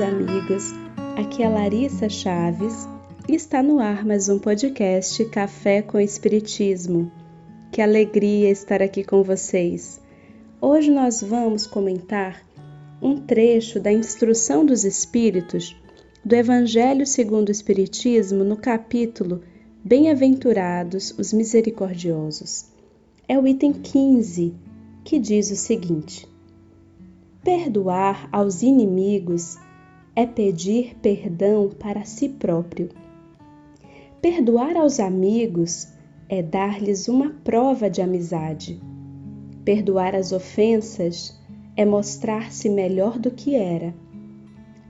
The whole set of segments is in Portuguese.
amigos. Aqui é Larissa Chaves e está no ar mais um podcast Café com Espiritismo. Que alegria estar aqui com vocês. Hoje nós vamos comentar um trecho da Instrução dos Espíritos do Evangelho segundo o Espiritismo no capítulo Bem-aventurados os misericordiosos. É o item 15, que diz o seguinte: Perdoar aos inimigos é pedir perdão para si próprio. Perdoar aos amigos é dar-lhes uma prova de amizade. Perdoar as ofensas é mostrar-se melhor do que era.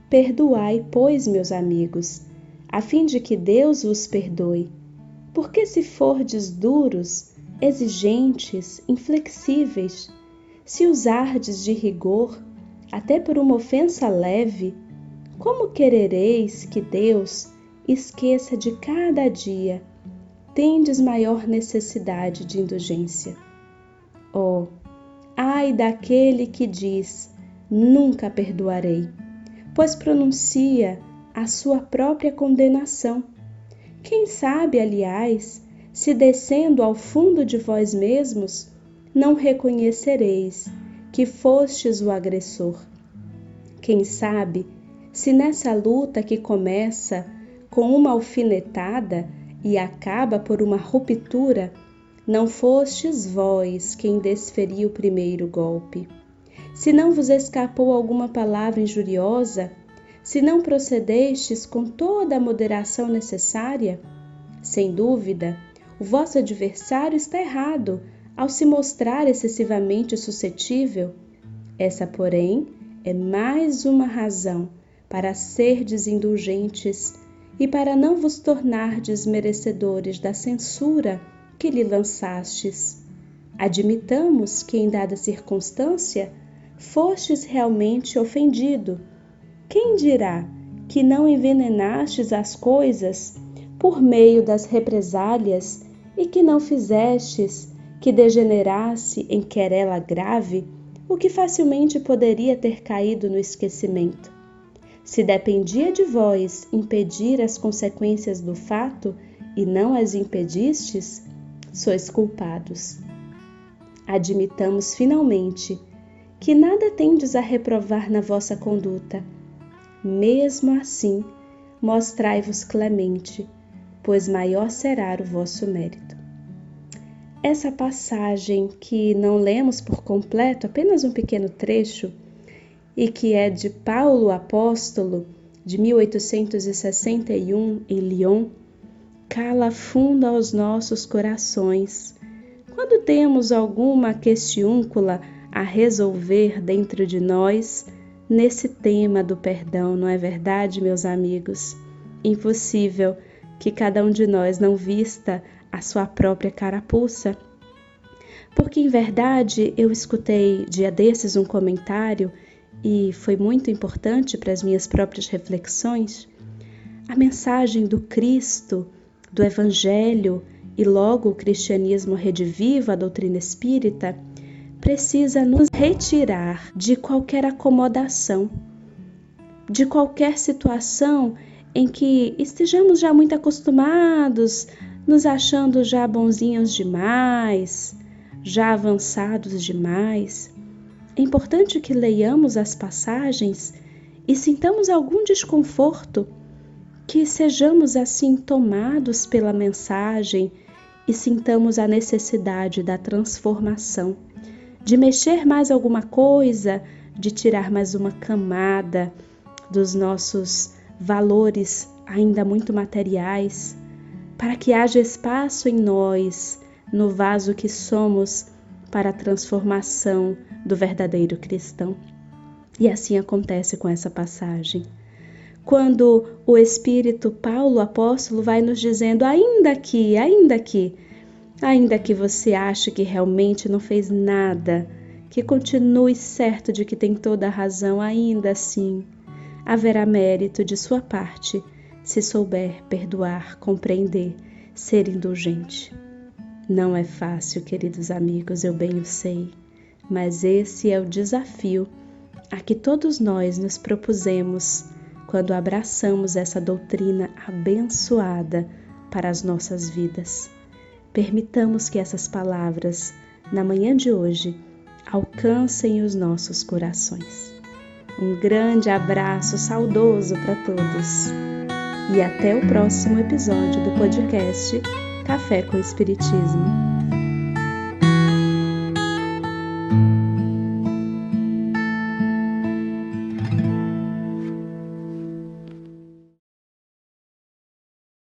Perdoai, pois, meus amigos, a fim de que Deus vos perdoe. Porque se fordes duros, exigentes, inflexíveis, se usardes de rigor, até por uma ofensa leve, como querereis que Deus esqueça de cada dia, tendes maior necessidade de indulgência? Oh, ai daquele que diz: Nunca perdoarei, pois pronuncia a sua própria condenação. Quem sabe, aliás, se descendo ao fundo de vós mesmos, não reconhecereis que fostes o agressor. Quem sabe se nessa luta que começa com uma alfinetada e acaba por uma ruptura, não fostes vós quem desferiu o primeiro golpe. Se não vos escapou alguma palavra injuriosa, se não procedestes com toda a moderação necessária, sem dúvida, o vosso adversário está errado ao se mostrar excessivamente suscetível. Essa, porém, é mais uma razão para serdes indulgentes e para não vos tornardes merecedores da censura que lhe lançastes. Admitamos que em dada circunstância fostes realmente ofendido. Quem dirá que não envenenastes as coisas por meio das represálias e que não fizestes que degenerasse em querela grave o que facilmente poderia ter caído no esquecimento. Se dependia de vós impedir as consequências do fato e não as impedistes, sois culpados. Admitamos finalmente que nada tendes a reprovar na vossa conduta. Mesmo assim, mostrai-vos clemente, pois maior será o vosso mérito. Essa passagem que não lemos por completo, apenas um pequeno trecho, e que é de Paulo Apóstolo, de 1861, em Lyon, cala fundo aos nossos corações. Quando temos alguma questiúncula a resolver dentro de nós, nesse tema do perdão, não é verdade, meus amigos? Impossível que cada um de nós não vista a sua própria carapuça. Porque em verdade eu escutei dia desses um comentário e foi muito importante para as minhas próprias reflexões. A mensagem do Cristo, do Evangelho e logo o cristianismo rediviva, a doutrina espírita, precisa nos retirar de qualquer acomodação, de qualquer situação em que estejamos já muito acostumados, nos achando já bonzinhos demais, já avançados demais. É importante que leiamos as passagens e sintamos algum desconforto, que sejamos assim tomados pela mensagem e sintamos a necessidade da transformação, de mexer mais alguma coisa, de tirar mais uma camada dos nossos valores ainda muito materiais, para que haja espaço em nós, no vaso que somos, para a transformação do verdadeiro cristão. E assim acontece com essa passagem. Quando o Espírito Paulo, apóstolo, vai nos dizendo, ainda que, ainda que, ainda que você ache que realmente não fez nada, que continue certo de que tem toda a razão, ainda assim, haverá mérito de sua parte se souber perdoar, compreender, ser indulgente. Não é fácil, queridos amigos, eu bem o sei, mas esse é o desafio a que todos nós nos propusemos quando abraçamos essa doutrina abençoada para as nossas vidas. Permitamos que essas palavras, na manhã de hoje, alcancem os nossos corações. Um grande abraço saudoso para todos e até o próximo episódio do podcast Café com Espiritismo.